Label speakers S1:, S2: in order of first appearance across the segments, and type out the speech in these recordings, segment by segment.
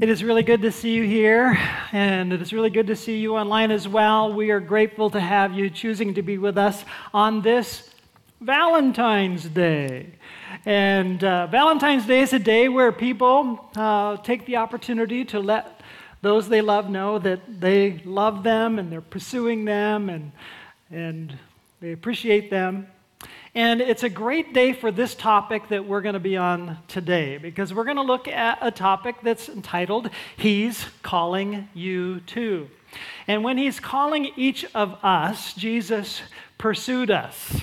S1: It is really good to see you here, and it is really good to see you online as well. We are grateful to have you choosing to be with us on this Valentine's Day. And uh, Valentine's Day is a day where people uh, take the opportunity to let those they love know that they love them and they're pursuing them and, and they appreciate them. And it's a great day for this topic that we're going to be on today because we're going to look at a topic that's entitled He's Calling You To. And when He's calling each of us, Jesus pursued us.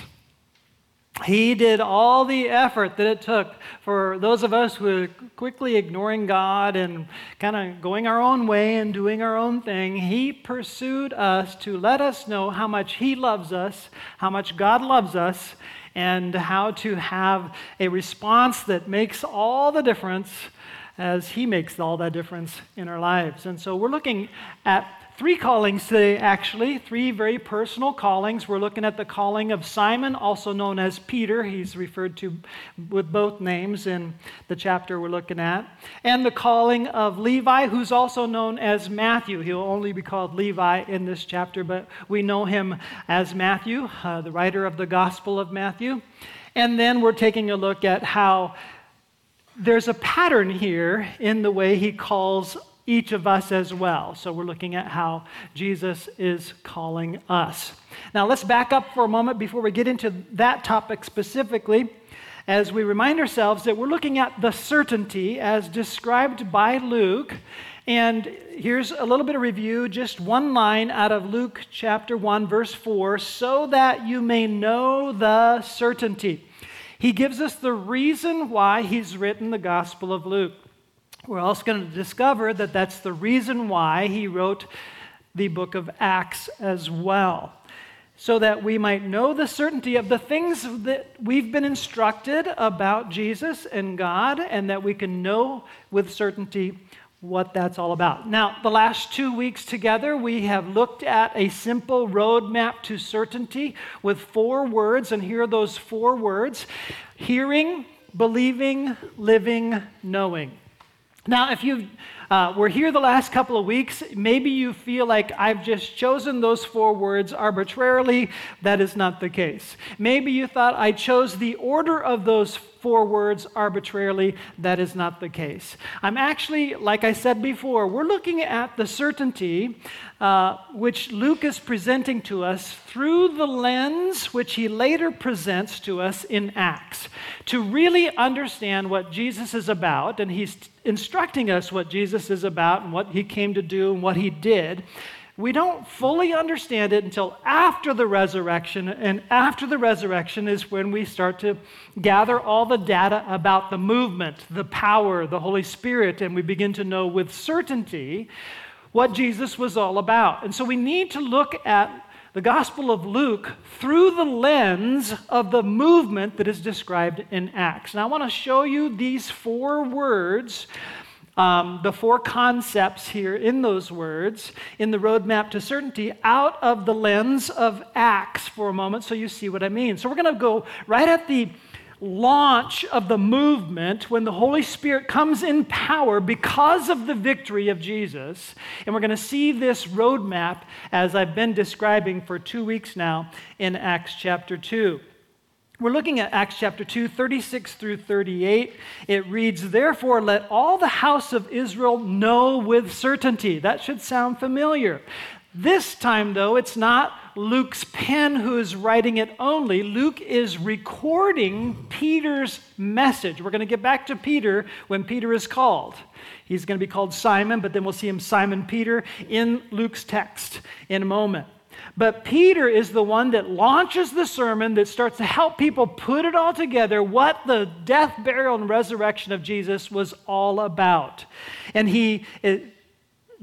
S1: He did all the effort that it took for those of us who are quickly ignoring God and kind of going our own way and doing our own thing. He pursued us to let us know how much He loves us, how much God loves us, and how to have a response that makes all the difference as He makes all that difference in our lives. And so we're looking at three callings today, actually, three very personal callings. We're looking at the calling of Simon, also known as Peter. He's referred to with both names in the chapter we're looking at. And the calling of Levi, who's also known as Matthew. He'll only be called Levi in this chapter, but we know him as Matthew, uh, the writer of the Gospel of Matthew. And then we're taking a look at how there's a pattern here in the way he calls each of us as well. So we're looking at how Jesus is calling us. Now let's back up for a moment before we get into that topic specifically as we remind ourselves that we're looking at the certainty as described by Luke. And here's a little bit of review, just one line out of Luke chapter 1, verse 4 so that you may know the certainty. He gives us the reason why he's written the Gospel of Luke. We're also going to discover that that's the reason why he wrote the book of Acts as well, so that we might know the certainty of the things that we've been instructed about Jesus and God, and that we can know with certainty what that's all about. Now, the last two weeks together, we have looked at a simple roadmap to certainty with four words, and here are those four words hearing, believing, living, knowing. Now, if you uh, were here the last couple of weeks, maybe you feel like I've just chosen those four words arbitrarily. That is not the case. Maybe you thought I chose the order of those four words arbitrarily. That is not the case. I'm actually, like I said before, we're looking at the certainty uh, which Luke is presenting to us through the lens which he later presents to us in Acts. To really understand what Jesus is about, and he's instructing us what Jesus is about and what he came to do and what he did. We don't fully understand it until after the resurrection, and after the resurrection is when we start to gather all the data about the movement, the power, the Holy Spirit, and we begin to know with certainty what Jesus was all about. And so we need to look at the Gospel of Luke through the lens of the movement that is described in Acts. And I want to show you these four words um, the four concepts here in those words in the roadmap to certainty out of the lens of Acts for a moment so you see what I mean. So we're going to go right at the launch of the movement when the Holy Spirit comes in power because of the victory of Jesus. And we're going to see this roadmap as I've been describing for two weeks now in Acts chapter 2. We're looking at Acts chapter 2, 36 through 38. It reads, Therefore, let all the house of Israel know with certainty. That should sound familiar. This time, though, it's not Luke's pen who is writing it only. Luke is recording Peter's message. We're going to get back to Peter when Peter is called. He's going to be called Simon, but then we'll see him Simon Peter in Luke's text in a moment. But Peter is the one that launches the sermon that starts to help people put it all together what the death, burial, and resurrection of Jesus was all about. And he eh,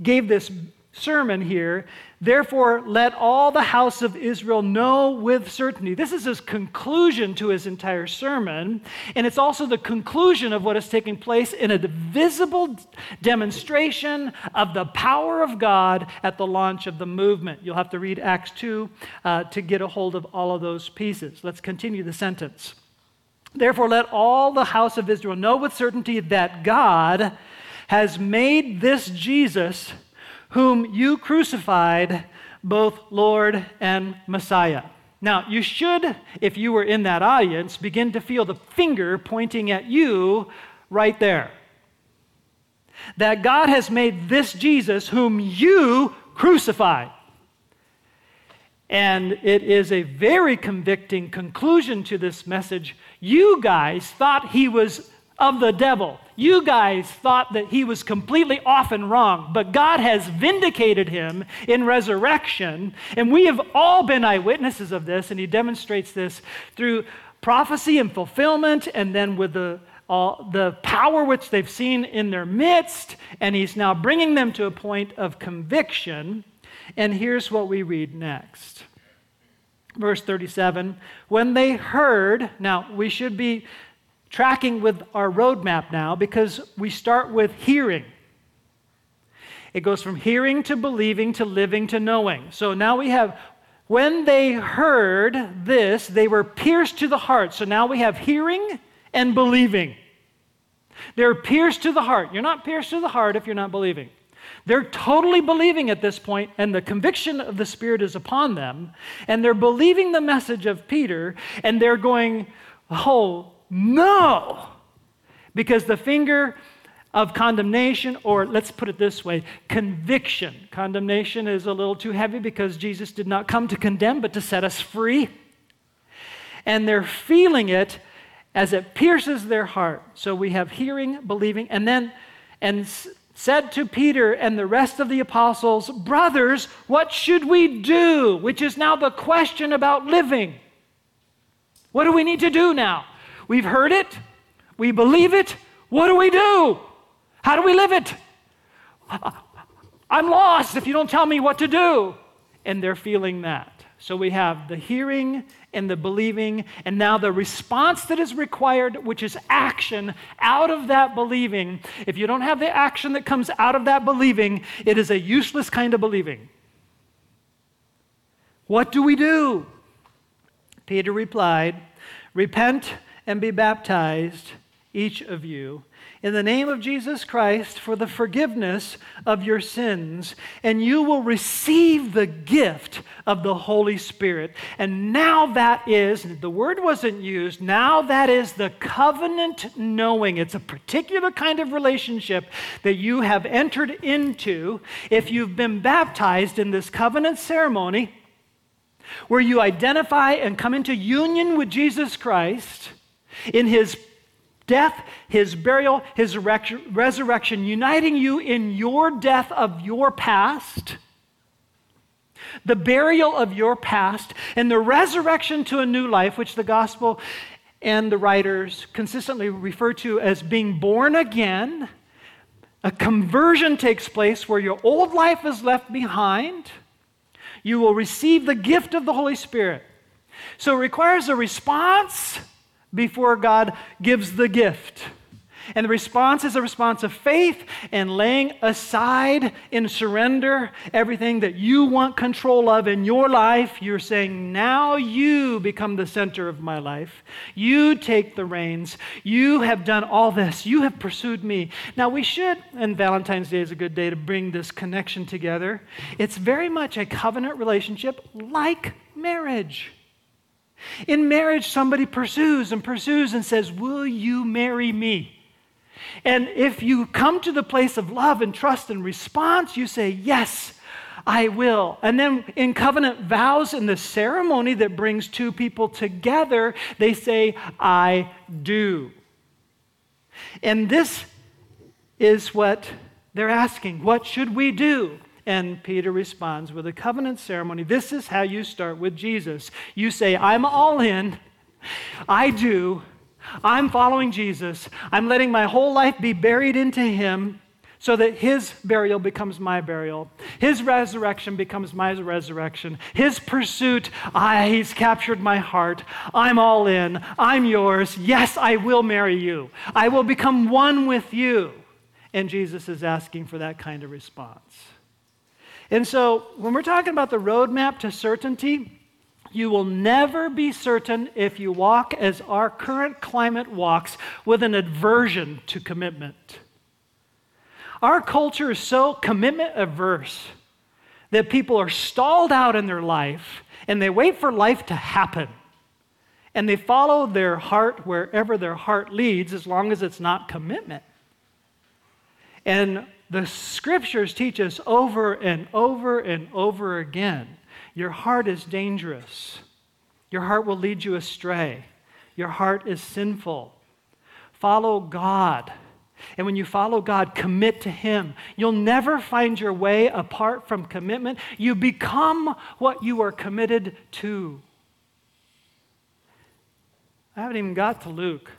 S1: gave this sermon here Therefore, let all the house of Israel know with certainty. This is his conclusion to his entire sermon, and it's also the conclusion of what is taking place in a visible demonstration of the power of God at the launch of the movement. You'll have to read Acts 2 uh, to get a hold of all of those pieces. Let's continue the sentence. Therefore, let all the house of Israel know with certainty that God has made this Jesus, whom you crucified, both Lord and Messiah. Now, you should, if you were in that audience, begin to feel the finger pointing at you right there. That God has made this Jesus, whom you crucified. And it is a very convicting conclusion to this message. You guys thought he was of the devil. You guys thought that he was completely off and wrong, but God has vindicated him in resurrection. And we have all been eyewitnesses of this, and he demonstrates this through prophecy and fulfillment, and then with the, uh, the power which they've seen in their midst. And he's now bringing them to a point of conviction. And here's what we read next. Verse 37 When they heard, now we should be tracking with our roadmap now because we start with hearing. It goes from hearing to believing to living to knowing. So now we have, when they heard this, they were pierced to the heart. So now we have hearing and believing. They're pierced to the heart. You're not pierced to the heart if you're not believing. They're totally believing at this point, and the conviction of the Spirit is upon them, and they're believing the message of Peter, and they're going, Oh, no. Because the finger of condemnation, or let's put it this way conviction. Condemnation is a little too heavy because Jesus did not come to condemn, but to set us free. And they're feeling it as it pierces their heart. So we have hearing, believing, and then, and said to Peter and the rest of the apostles, Brothers, what should we do? Which is now the question about living. What do we need to do now? We've heard it, we believe it. What do we do? How do we live it? I'm lost if you don't tell me what to do. And they're feeling that. So we have the hearing and the believing, and now the response that is required, which is action out of that believing. If you don't have the action that comes out of that believing, it is a useless kind of believing. What do we do? Peter replied, Repent and be baptized, each of you, in the name of Jesus Christ for the forgiveness of your sins, and you will receive the gift of the Holy Spirit. And now that is, the word wasn't used, now that is the covenant knowing. It's a particular kind of relationship that you have entered into if you've been baptized in this covenant ceremony where you identify and come into union with Jesus Christ in his death, his burial, his resurrection, uniting you in your death of your past, the burial of your past, and the resurrection to a new life, which the gospel and the writers consistently refer to as being born again. A conversion takes place where your old life is left behind. You will receive the gift of the Holy Spirit. So it requires a response before God gives the gift. And the response is a response of faith and laying aside in surrender everything that you want control of in your life. You're saying, Now you become the center of my life. You take the reins. You have done all this. You have pursued me. Now, we should, and Valentine's Day is a good day to bring this connection together. It's very much a covenant relationship like marriage. In marriage, somebody pursues and pursues and says, Will you marry me? And if you come to the place of love and trust and response, you say, Yes, I will. And then in covenant vows, in the ceremony that brings two people together, they say, I do. And this is what they're asking What should we do? And Peter responds with a covenant ceremony. This is how you start with Jesus. You say, I'm all in. I do. I'm following Jesus. I'm letting my whole life be buried into Him so that His burial becomes my burial. His resurrection becomes my resurrection. His pursuit, I, He's captured my heart. I'm all in. I'm yours. Yes, I will marry you. I will become one with you. And Jesus is asking for that kind of response. And so, when we're talking about the roadmap to certainty, you will never be certain if you walk as our current climate walks with an aversion to commitment. Our culture is so commitment averse that people are stalled out in their life and they wait for life to happen. And they follow their heart wherever their heart leads as long as it's not commitment. And the scriptures teach us over and over and over again your heart is dangerous. Your heart will lead you astray. Your heart is sinful. Follow God. And when you follow God, commit to Him. You'll never find your way apart from commitment. You become what you are committed to. I haven't even got to Luke.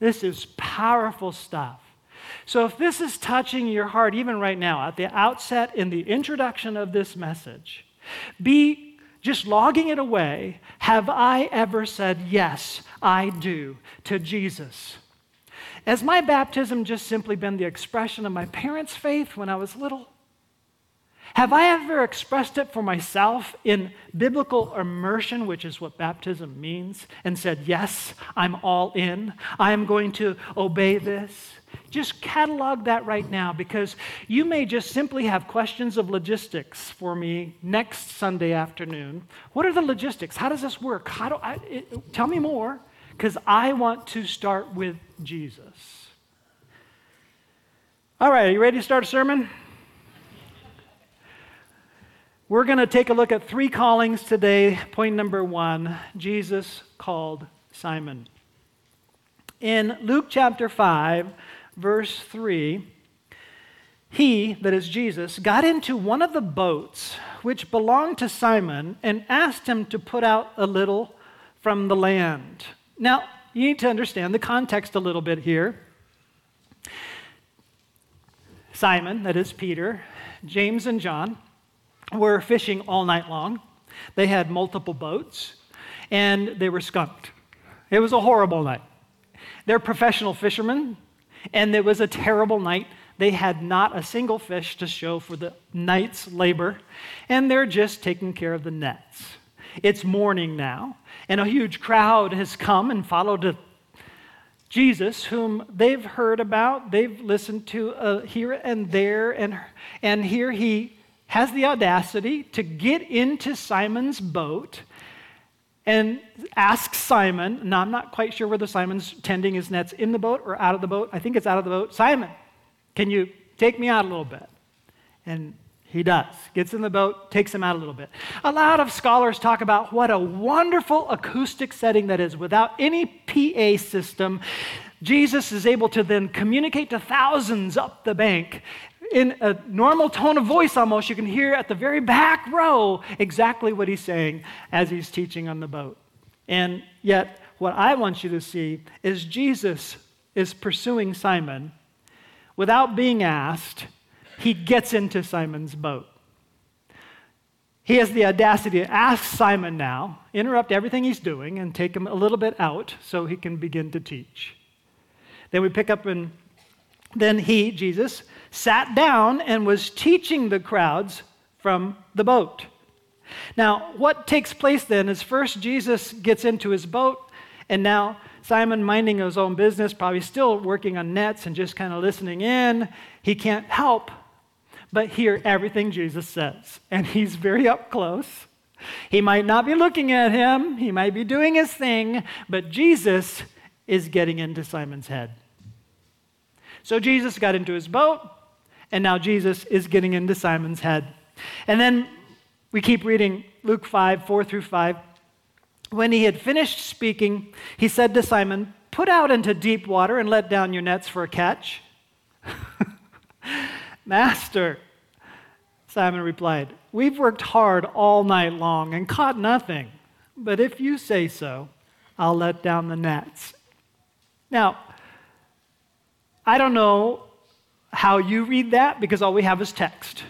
S1: This is powerful stuff. So, if this is touching your heart, even right now, at the outset in the introduction of this message, be just logging it away. Have I ever said, Yes, I do, to Jesus? Has my baptism just simply been the expression of my parents' faith when I was little? Have I ever expressed it for myself in biblical immersion, which is what baptism means, and said, Yes, I'm all in. I am going to obey this? Just catalog that right now because you may just simply have questions of logistics for me next Sunday afternoon. What are the logistics? How does this work? How do I, it, tell me more because I want to start with Jesus. All right, are you ready to start a sermon? We're going to take a look at three callings today. Point number one Jesus called Simon. In Luke chapter 5, verse 3, he, that is Jesus, got into one of the boats which belonged to Simon and asked him to put out a little from the land. Now, you need to understand the context a little bit here. Simon, that is Peter, James, and John were fishing all night long. They had multiple boats, and they were skunked. It was a horrible night. They're professional fishermen, and it was a terrible night. They had not a single fish to show for the night's labor, and they're just taking care of the nets. It's morning now, and a huge crowd has come and followed Jesus, whom they've heard about, they've listened to uh, here and there, and, and here he has the audacity to get into Simon's boat and asks Simon, now I'm not quite sure whether Simon's tending his nets in the boat or out of the boat. I think it's out of the boat. Simon, can you take me out a little bit? And he does. Gets in the boat, takes him out a little bit. A lot of scholars talk about what a wonderful acoustic setting that is. Without any PA system, Jesus is able to then communicate to thousands up the bank in a normal tone of voice almost, you can hear at the very back row exactly what he's saying as he's teaching on the boat. And yet, what I want you to see is Jesus is pursuing Simon. Without being asked, he gets into Simon's boat. He has the audacity to ask Simon now, interrupt everything he's doing, and take him a little bit out so he can begin to teach. Then we pick up in, then he, Jesus, sat down and was teaching the crowds from the boat. Now, what takes place then is first Jesus gets into his boat, and now Simon, minding his own business, probably still working on nets and just kind of listening in, he can't help but hear everything Jesus says. And he's very up close. He might not be looking at him, he might be doing his thing, but Jesus is getting into Simon's head. So Jesus got into his boat, and now Jesus is getting into Simon's head. And then we keep reading Luke 5 4 through 5. When he had finished speaking, he said to Simon, Put out into deep water and let down your nets for a catch. Master, Simon replied, We've worked hard all night long and caught nothing. But if you say so, I'll let down the nets. Now, I don't know how you read that because all we have is text.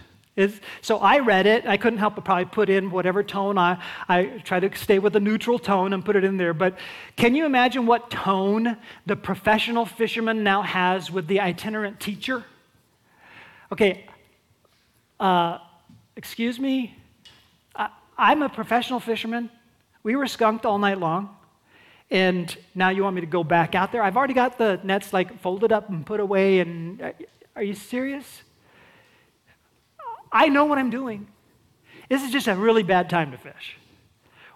S1: So I read it. I couldn't help but probably put in whatever tone. I, I try to stay with a neutral tone and put it in there. But can you imagine what tone the professional fisherman now has with the itinerant teacher? Okay, uh, excuse me. I, I'm a professional fisherman. We were skunked all night long. And now you want me to go back out there? I've already got the nets like folded up and put away. And uh, are you serious? I know what I'm doing. This is just a really bad time to fish.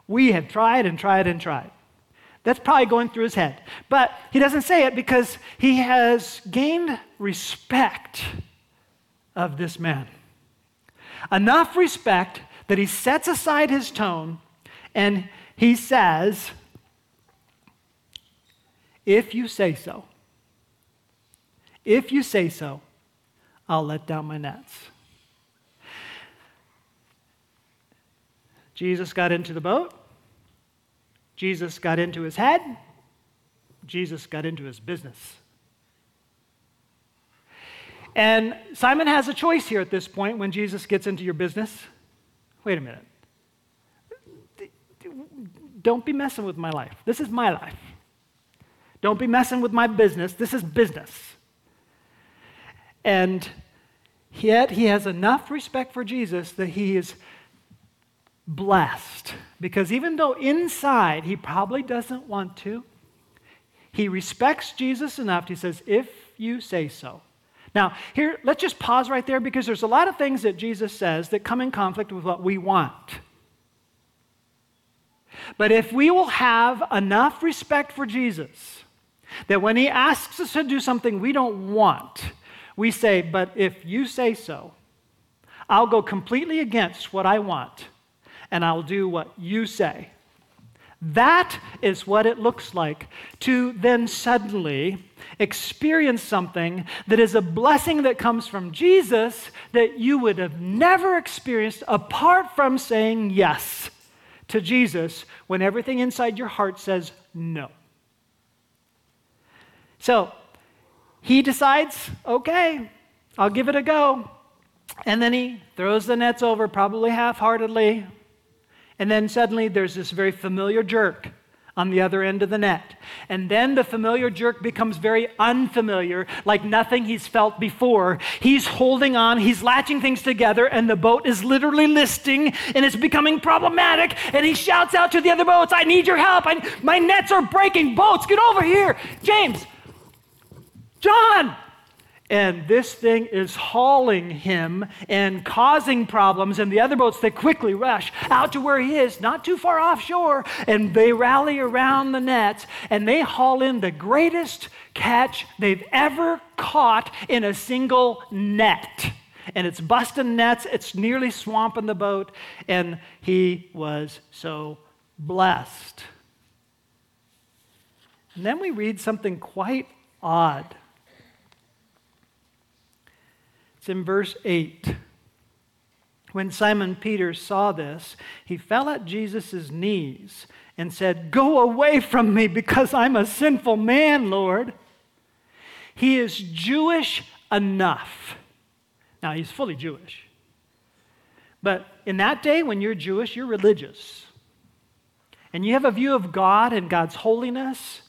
S1: We have tried and tried and tried. That's probably going through his head. But he doesn't say it because he has gained respect of this man. Enough respect that he sets aside his tone and he says, If you say so, if you say so, I'll let down my nets. Jesus got into the boat. Jesus got into his head. Jesus got into his business. And Simon has a choice here at this point when Jesus gets into your business. Wait a minute. Don't be messing with my life. This is my life. Don't be messing with my business. This is business. And yet he has enough respect for Jesus that he is blessed. Because even though inside he probably doesn't want to, he respects Jesus enough. He says, If you say so. Now, here, let's just pause right there because there's a lot of things that Jesus says that come in conflict with what we want. But if we will have enough respect for Jesus that when he asks us to do something we don't want, we say, But if you say so, I'll go completely against what I want and I'll do what you say. That is what it looks like to then suddenly experience something that is a blessing that comes from Jesus that you would have never experienced apart from saying yes to Jesus when everything inside your heart says no. So he decides, okay, I'll give it a go. And then he throws the nets over, probably half heartedly, and then suddenly there's this very familiar jerk on the other end of the net. And then the familiar jerk becomes very unfamiliar, like nothing he's felt before. He's holding on, he's latching things together, and the boat is literally listing and it's becoming problematic. And he shouts out to the other boats, I need your help. I, my nets are breaking. Boats, get over here. James, John, and this thing is hauling him and causing problems. And the other boats, they quickly rush out to where he is, not too far offshore, and they rally around the nets and they haul in the greatest catch they've ever caught in a single net. And it's busting nets, it's nearly swamping the boat, and he was so blessed. And then we read something quite odd. It's in verse 8. When Simon Peter saw this, he fell at Jesus' knees and said, Go away from me because I'm a sinful man, Lord. He is Jewish enough. Now, he's fully Jewish. But in that day, when you're Jewish, you're religious. And you have a view of God and God's holiness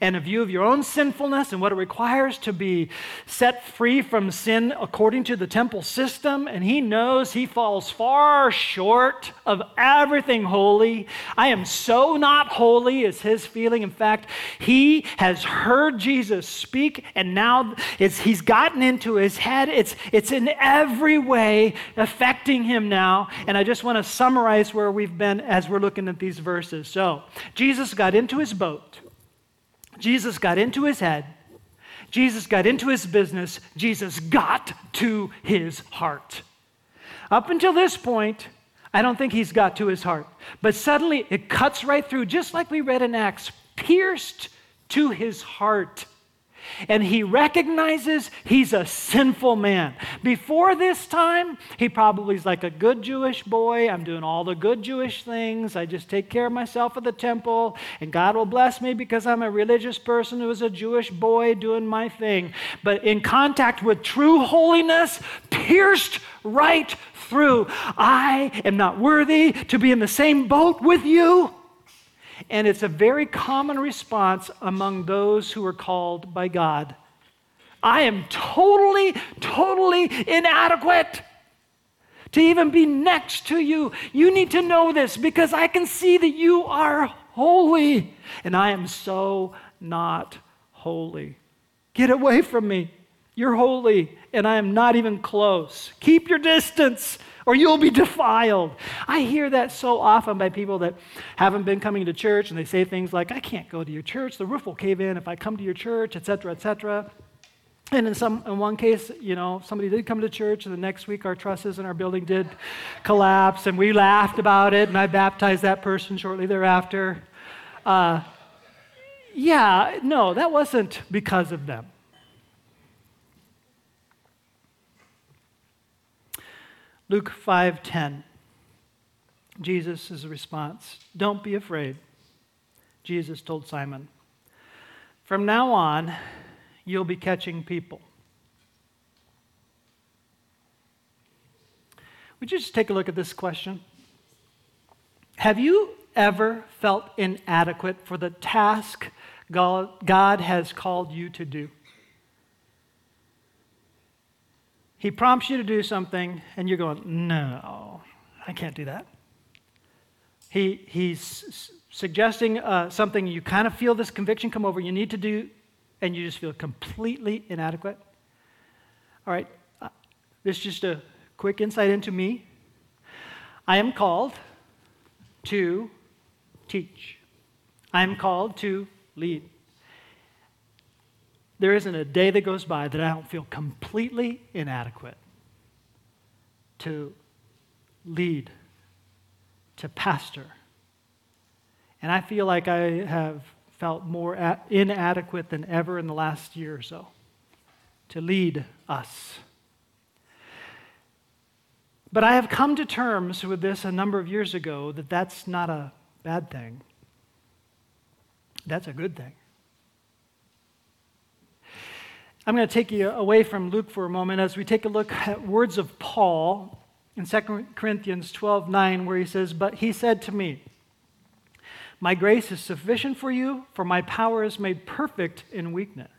S1: and a view of your own sinfulness and what it requires to be set free from sin according to the temple system. And he knows he falls far short of everything holy. I am so not holy, is his feeling. In fact, he has heard Jesus speak, and now it's, he's gotten into his head. It's, it's in every way affecting him now. And I just want to summarize where we've been as we're looking at these verses. So, Jesus got into his boat. Jesus got into his head. Jesus got into his business. Jesus got to his heart. Up until this point, I don't think he's got to his heart. But suddenly it cuts right through, just like we read in Acts, pierced to his heart and he recognizes he's a sinful man. Before this time, he probably is like a good Jewish boy. I'm doing all the good Jewish things. I just take care of myself at the temple, and God will bless me because I'm a religious person who is a Jewish boy doing my thing. But in contact with true holiness, pierced right through, I am not worthy to be in the same boat with you. And it's a very common response among those who are called by God. I am totally, totally inadequate to even be next to you. You need to know this because I can see that you are holy, and I am so not holy. Get away from me. You're holy, and I am not even close. Keep your distance, or you'll be defiled. I hear that so often by people that haven't been coming to church, and they say things like, I can't go to your church. The roof will cave in if I come to your church, etc., etc. And in, some, in one case, you know, somebody did come to church, and the next week our trusses in our building did collapse, and we laughed about it, and I baptized that person shortly thereafter. Uh, yeah, no, that wasn't because of them. Luke 5:10. Jesus' response, "Don't be afraid." Jesus told Simon, "From now on, you'll be catching people." Would you just take a look at this question? Have you ever felt inadequate for the task God has called you to do? He prompts you to do something, and you're going, No, I can't do that. He, he's suggesting uh, something you kind of feel this conviction come over, you need to do, and you just feel completely inadequate. All right, uh, this is just a quick insight into me. I am called to teach, I am called to lead. There isn't a day that goes by that I don't feel completely inadequate to lead, to pastor. And I feel like I have felt more inadequate than ever in the last year or so to lead us. But I have come to terms with this a number of years ago that that's not a bad thing. That's a good thing. I'm going to take you away from Luke for a moment as we take a look at words of Paul in 2 Corinthians 12 9, where he says, But he said to me, My grace is sufficient for you, for my power is made perfect in weakness.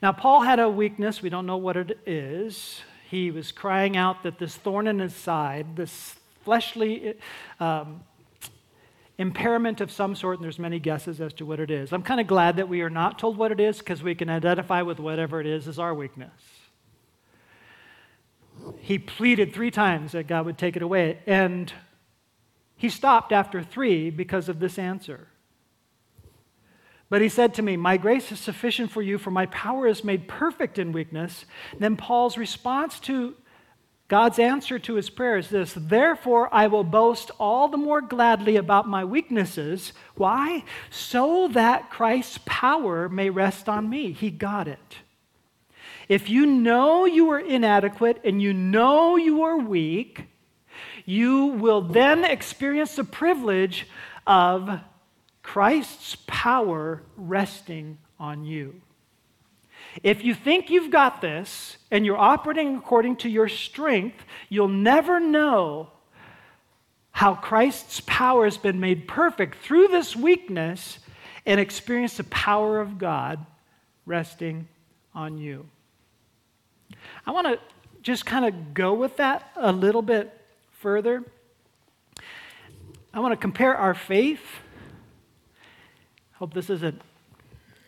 S1: Now, Paul had a weakness. We don't know what it is. He was crying out that this thorn in his side, this fleshly um, impairment of some sort, and there's many guesses as to what it is. I'm kind of glad that we are not told what it is because we can identify with whatever it is as our weakness. He pleaded three times that God would take it away, and he stopped after three because of this answer. But he said to me, My grace is sufficient for you, for my power is made perfect in weakness. then Paul's response to God's answer to his prayer is this Therefore, I will boast all the more gladly about my weaknesses. Why? So that Christ's power may rest on me. He got it. If you know you are inadequate and you know you are weak, you will then experience the privilege of Christ's power resting on you. If you think you've got this and you're operating according to your strength, you'll never know how Christ's power has been made perfect through this weakness and experience the power of God resting on you. I want to just kind of go with that a little bit further. I want to compare our faith. Hope this isn't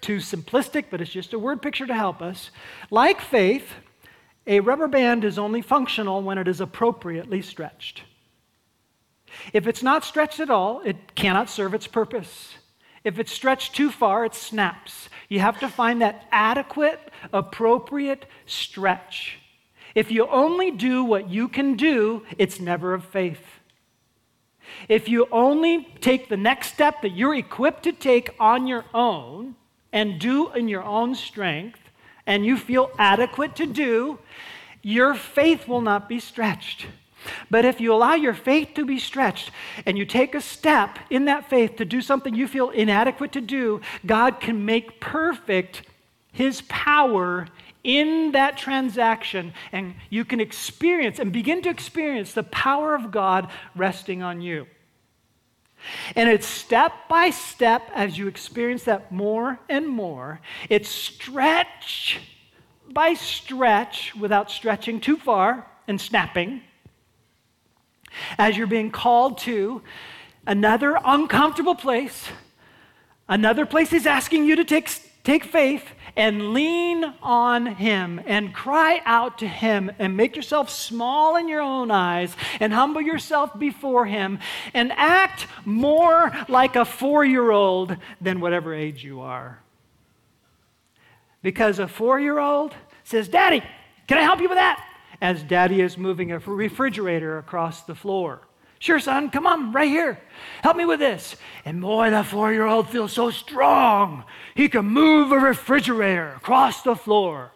S1: too simplistic, but it's just a word picture to help us. Like faith, a rubber band is only functional when it is appropriately stretched. If it's not stretched at all, it cannot serve its purpose. If it's stretched too far, it snaps. You have to find that adequate, appropriate stretch. If you only do what you can do, it's never of faith. If you only take the next step that you're equipped to take on your own, and do in your own strength and you feel adequate to do, your faith will not be stretched. But if you allow your faith to be stretched and you take a step in that faith to do something you feel inadequate to do, God can make perfect His power in that transaction, and you can experience and begin to experience the power of God resting on you. And it's step by step as you experience that more and more. It's stretch by stretch without stretching too far and snapping. As you're being called to another uncomfortable place, another place is asking you to take, take faith and lean on Him and cry out to Him and make yourself small in your own eyes and humble yourself before Him and act more like a four year old than whatever age you are. Because a four year old says, Daddy, can I help you with that? As daddy is moving a refrigerator across the floor. Sure, son, come on, right here. Help me with this. And boy, that four year old feels so strong. He can move a refrigerator across the floor.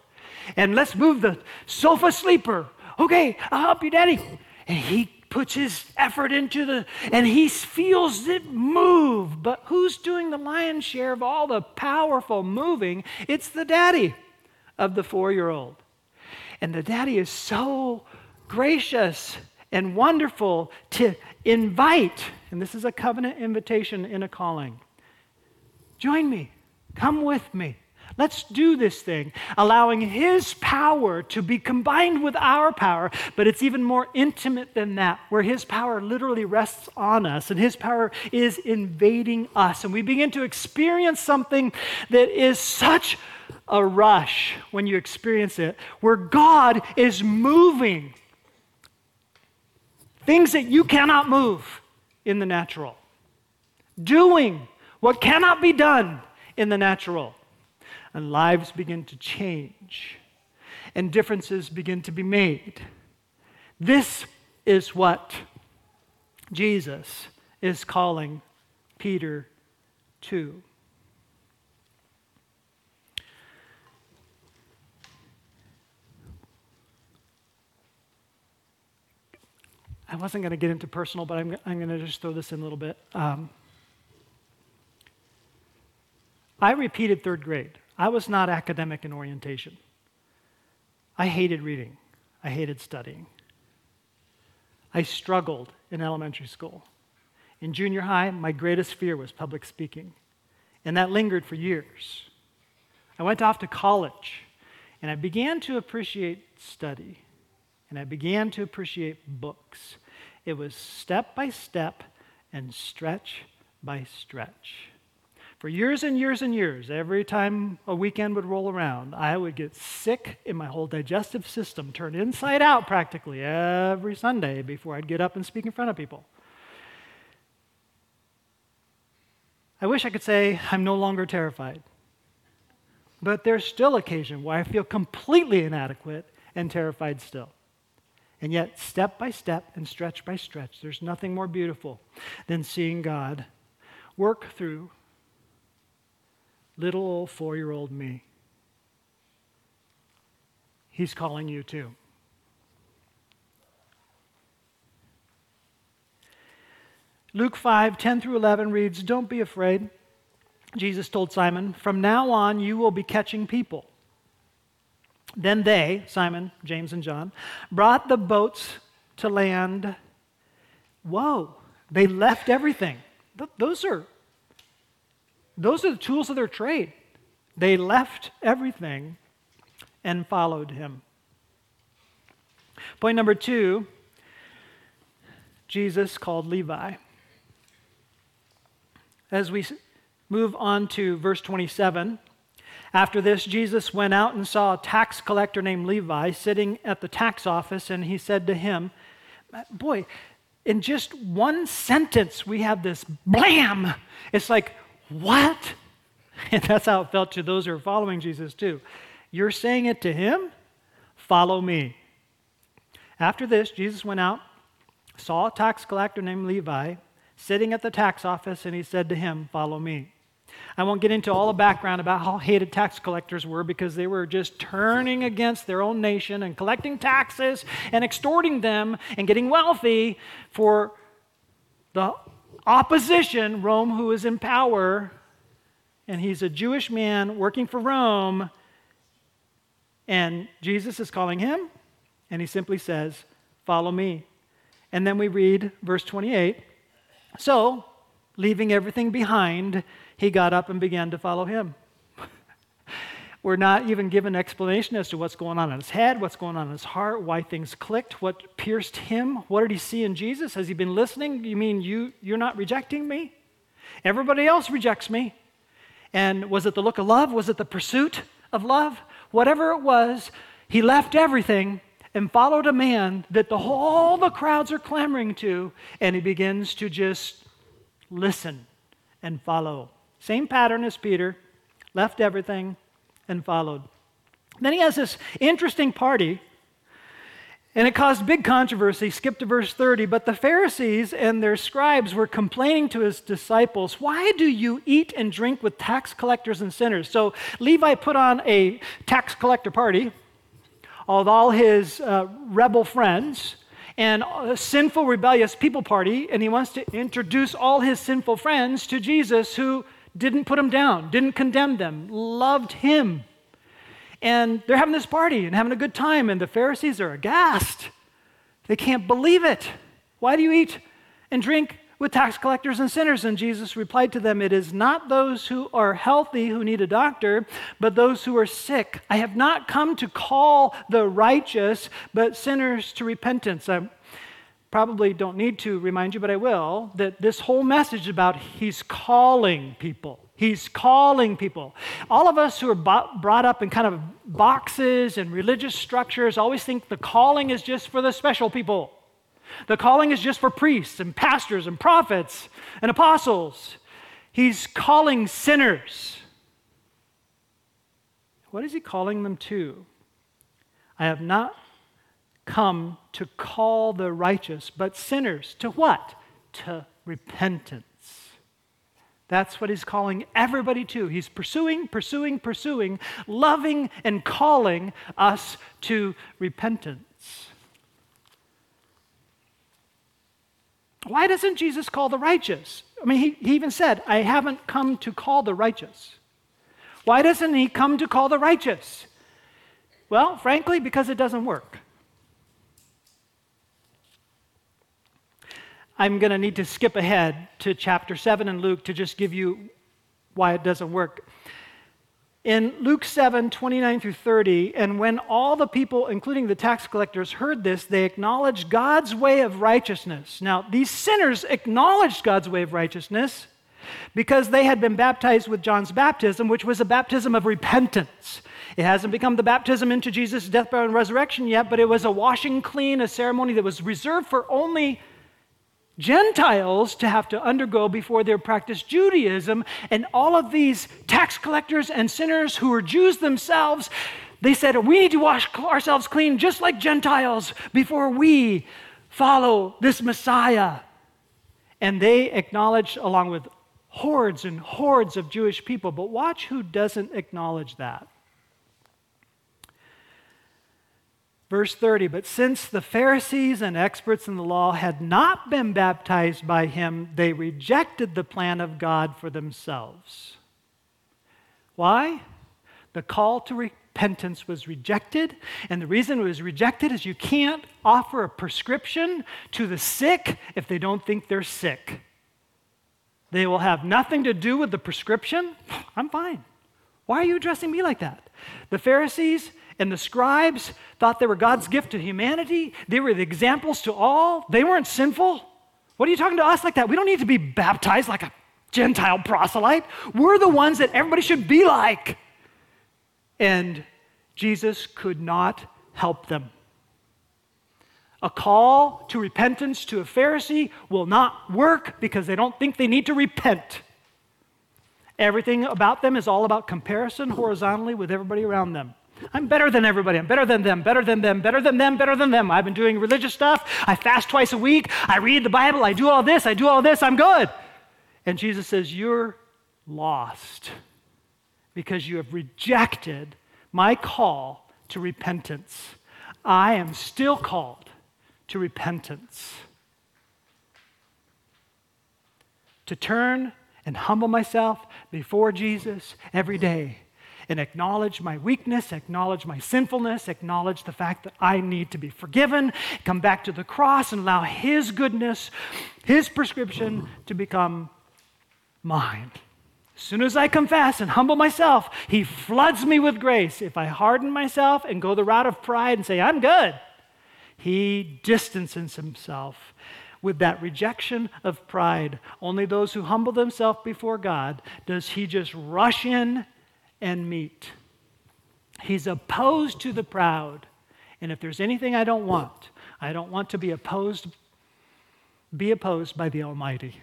S1: And let's move the sofa sleeper. Okay, I'll help you, daddy. And he puts his effort into the, and he feels it move. But who's doing the lion's share of all the powerful moving? It's the daddy of the four year old. And the daddy is so gracious and wonderful to invite, and this is a covenant invitation in a calling. Join me, come with me. Let's do this thing, allowing His power to be combined with our power, but it's even more intimate than that, where His power literally rests on us and His power is invading us. And we begin to experience something that is such a rush when you experience it, where God is moving things that you cannot move in the natural, doing what cannot be done in the natural. And lives begin to change, and differences begin to be made. This is what Jesus is calling Peter to. I wasn't going to get into personal, but I'm, I'm going to just throw this in a little bit. Um, I repeated third grade. I was not academic in orientation. I hated reading, I hated studying. I struggled in elementary school. In junior high, my greatest fear was public speaking, and that lingered for years. I went off to college, and I began to appreciate study and I began to appreciate books. It was step by step and stretch by stretch. For years and years and years, every time a weekend would roll around, I would get sick in my whole digestive system, turned inside out practically every Sunday before I'd get up and speak in front of people. I wish I could say I'm no longer terrified. But there's still occasion where I feel completely inadequate and terrified still. And yet, step by step and stretch by stretch, there's nothing more beautiful than seeing God work through little old four year old me. He's calling you too. Luke 5 10 through 11 reads, Don't be afraid. Jesus told Simon, From now on, you will be catching people. Then they, Simon, James, and John, brought the boats to land. Whoa, they left everything. Those are, those are the tools of their trade. They left everything and followed him. Point number two Jesus called Levi. As we move on to verse 27, after this, Jesus went out and saw a tax collector named Levi sitting at the tax office, and he said to him, Boy, in just one sentence, we have this blam. It's like, what? And that's how it felt to those who are following Jesus, too. You're saying it to him? Follow me. After this, Jesus went out, saw a tax collector named Levi sitting at the tax office, and he said to him, Follow me. I won't get into all the background about how hated tax collectors were because they were just turning against their own nation and collecting taxes and extorting them and getting wealthy for the opposition, Rome, who is in power. And he's a Jewish man working for Rome. And Jesus is calling him, and he simply says, Follow me. And then we read verse 28. So, leaving everything behind, he got up and began to follow him. We're not even given explanation as to what's going on in his head, what's going on in his heart, why things clicked, what pierced him. What did he see in Jesus? Has he been listening? You mean you, you're not rejecting me? Everybody else rejects me. And was it the look of love? Was it the pursuit of love? Whatever it was, he left everything and followed a man that the whole the crowds are clamoring to, and he begins to just listen and follow. Same pattern as Peter, left everything and followed. Then he has this interesting party, and it caused big controversy. Skip to verse 30. But the Pharisees and their scribes were complaining to his disciples, Why do you eat and drink with tax collectors and sinners? So Levi put on a tax collector party of all his uh, rebel friends and a sinful, rebellious people party, and he wants to introduce all his sinful friends to Jesus who didn't put him down, didn't condemn them, loved him. And they're having this party and having a good time, and the Pharisees are aghast. They can't believe it. Why do you eat and drink with tax collectors and sinners? And Jesus replied to them, It is not those who are healthy who need a doctor, but those who are sick. I have not come to call the righteous, but sinners to repentance. I probably don't need to remind you, but I will, that this whole message about He's calling people. He's calling people. All of us who are brought up in kind of boxes and religious structures always think the calling is just for the special people. The calling is just for priests and pastors and prophets and apostles. He's calling sinners. What is he calling them to? I have not come to call the righteous, but sinners to what? To repentance. That's what he's calling everybody to. He's pursuing, pursuing, pursuing, loving, and calling us to repentance. Why doesn't Jesus call the righteous? I mean, he, he even said, I haven't come to call the righteous. Why doesn't he come to call the righteous? Well, frankly, because it doesn't work. I'm going to need to skip ahead to chapter 7 in Luke to just give you why it doesn't work. In Luke 7, 29 through 30, and when all the people, including the tax collectors, heard this, they acknowledged God's way of righteousness. Now, these sinners acknowledged God's way of righteousness because they had been baptized with John's baptism, which was a baptism of repentance. It hasn't become the baptism into Jesus' death, burial, and resurrection yet, but it was a washing clean, a ceremony that was reserved for only Gentiles to have to undergo before they practice Judaism. And all of these tax collectors and sinners who were Jews themselves, they said, We need to wash ourselves clean just like Gentiles before we follow this Messiah. And they acknowledged, along with hordes and hordes of Jewish people. But watch who doesn't acknowledge that. Verse 30 But since the Pharisees and experts in the law had not been baptized by him, they rejected the plan of God for themselves. Why? The call to repentance was rejected. And the reason it was rejected is you can't offer a prescription to the sick if they don't think they're sick. They will have nothing to do with the prescription. I'm fine. Why are you addressing me like that? The Pharisees and the scribes thought they were God's gift to humanity. They were the examples to all. They weren't sinful. What are you talking to us like that? We don't need to be baptized like a Gentile proselyte. We're the ones that everybody should be like. And Jesus could not help them. A call to repentance to a Pharisee will not work because they don't think they need to repent. Everything about them is all about comparison horizontally with everybody around them. I'm better than everybody. I'm better than them, better than them, better than them, better than them. I've been doing religious stuff. I fast twice a week. I read the Bible. I do all this. I do all this. I'm good. And Jesus says, You're lost because you have rejected my call to repentance. I am still called to repentance. To turn and humble myself before Jesus every day and acknowledge my weakness, acknowledge my sinfulness, acknowledge the fact that I need to be forgiven, come back to the cross and allow His goodness, His prescription to become mine. As soon as I confess and humble myself, He floods me with grace. If I harden myself and go the route of pride and say, I'm good, He distances Himself with that rejection of pride. Only those who humble themselves before God does He just rush in and meet. He's opposed to the proud. And if there's anything I don't want, I don't want to be opposed be opposed by the Almighty.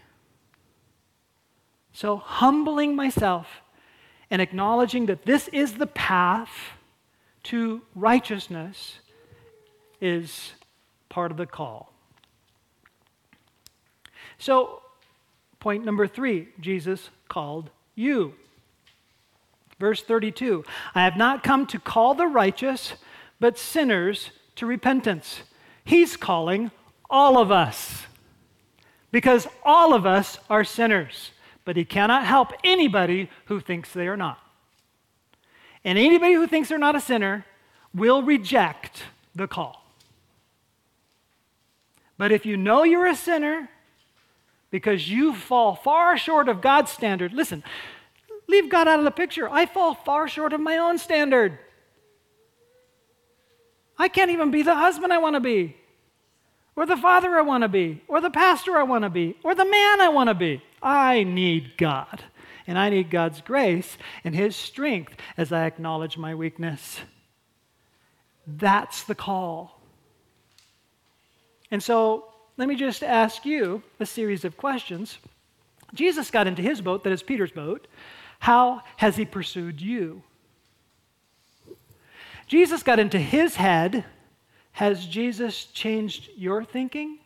S1: So, humbling myself and acknowledging that this is the path to righteousness is part of the call. So, point number three Jesus called you. Verse 32 I have not come to call the righteous, but sinners to repentance. He's calling all of us because all of us are sinners but he cannot help anybody who thinks they are not. And anybody who thinks they're not a sinner will reject the call. But if you know you're a sinner because you fall far short of God's standard, listen, leave God out of the picture. I fall far short of my own standard. I can't even be the husband I want to be, or the father I want to be, or the pastor I want to be, or the man I want to be. I need God. And I need God's grace and His strength as I acknowledge my weakness. That's the call. And so let me just ask you a series of questions. Jesus got into his boat, that is Peter's boat. How has he pursued you? Jesus got into his head. Has Jesus changed your thinking?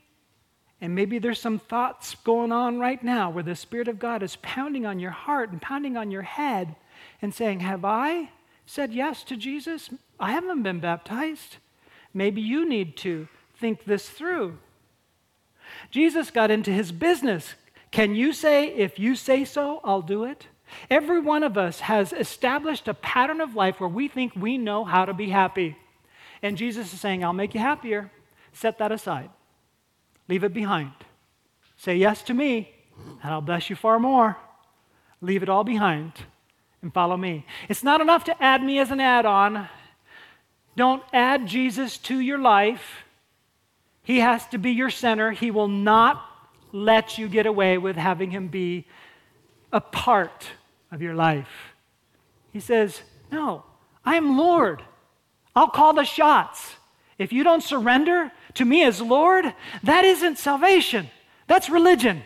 S1: And maybe there's some thoughts going on right now where the Spirit of God is pounding on your heart and pounding on your head and saying, Have I said yes to Jesus? I haven't been baptized. Maybe you need to think this through. Jesus got into his business. Can you say, If you say so, I'll do it? Every one of us has established a pattern of life where we think we know how to be happy. And Jesus is saying, I'll make you happier. Set that aside. Leave it behind. Say yes to me, and I'll bless you far more. Leave it all behind and follow me. It's not enough to add me as an add on. Don't add Jesus to your life. He has to be your center. He will not let you get away with having him be a part of your life. He says, No, I am Lord. I'll call the shots. If you don't surrender to me as Lord, that isn't salvation. That's religion.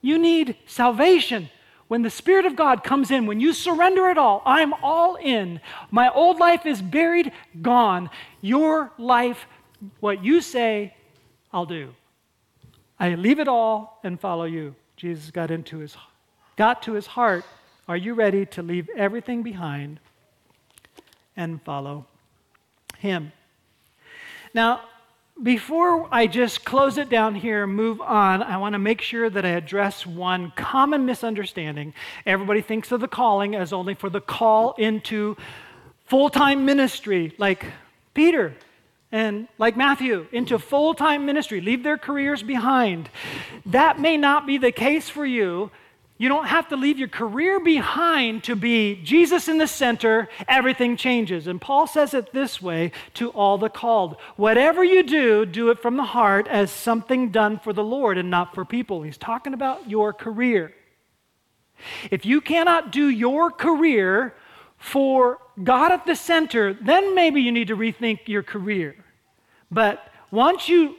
S1: You need salvation. When the Spirit of God comes in, when you surrender it all, I'm all in. My old life is buried, gone. Your life, what you say, I'll do. I leave it all and follow you. Jesus got into his got to his heart. Are you ready to leave everything behind and follow him. Now, before I just close it down here and move on, I want to make sure that I address one common misunderstanding. Everybody thinks of the calling as only for the call into full time ministry, like Peter and like Matthew, into full time ministry, leave their careers behind. That may not be the case for you you don't have to leave your career behind to be Jesus in the center, everything changes. And Paul says it this way to all the called Whatever you do, do it from the heart as something done for the Lord and not for people. He's talking about your career. If you cannot do your career for God at the center, then maybe you need to rethink your career. But once you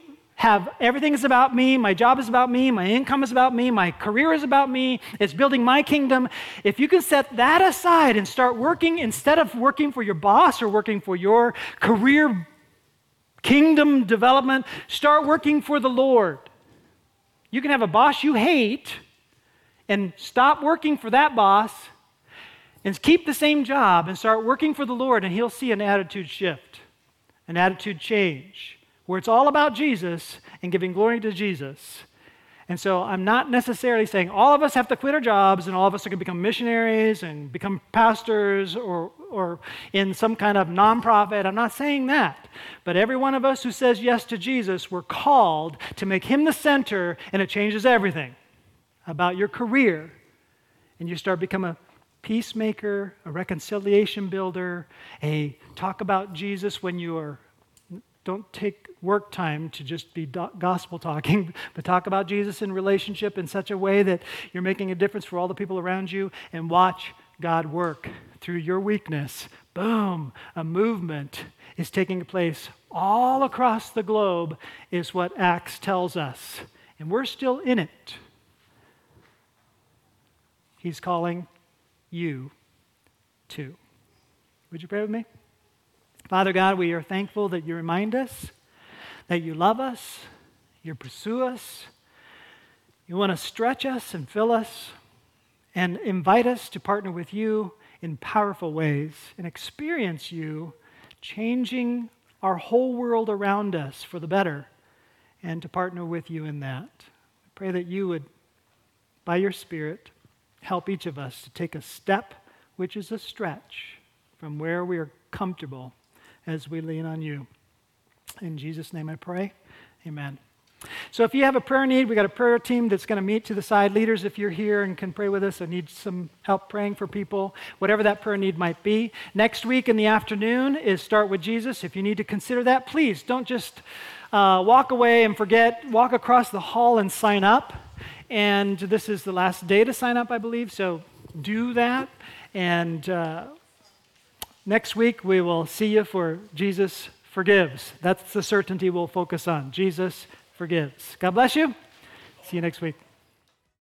S1: have everything is about me, my job is about me, my income is about me, my career is about me, it's building my kingdom. If you can set that aside and start working instead of working for your boss or working for your career kingdom development, start working for the Lord. You can have a boss you hate and stop working for that boss and keep the same job and start working for the Lord, and He'll see an attitude shift, an attitude change where it's all about Jesus and giving glory to Jesus. And so I'm not necessarily saying all of us have to quit our jobs and all of us are going to become missionaries and become pastors or, or in some kind of nonprofit. I'm not saying that. But every one of us who says yes to Jesus, we're called to make him the center and it changes everything about your career and you start become a peacemaker, a reconciliation builder, a talk about Jesus when you are don't take work time to just be gospel talking, but talk about Jesus in relationship in such a way that you're making a difference for all the people around you and watch God work through your weakness. Boom, a movement is taking place all across the globe, is what Acts tells us. And we're still in it. He's calling you too. Would you pray with me? Father God, we are thankful that you remind us that you love us, you pursue us, you want to stretch us and fill us, and invite us to partner with you in powerful ways and experience you changing our whole world around us for the better and to partner with you in that. I pray that you would, by your Spirit, help each of us to take a step which is a stretch from where we are comfortable as we lean on you. In Jesus' name I pray. Amen. So if you have a prayer need, we got a prayer team that's going to meet to the side. Leaders, if you're here and can pray with us or need some help praying for people, whatever that prayer need might be. Next week in the afternoon is Start with Jesus. If you need to consider that, please don't just uh, walk away and forget. Walk across the hall and sign up. And this is the last day to sign up, I believe. So do that. And uh, next week we will see you for Jesus forgives. That's the certainty we'll focus on. Jesus forgives. God bless you. See you next week.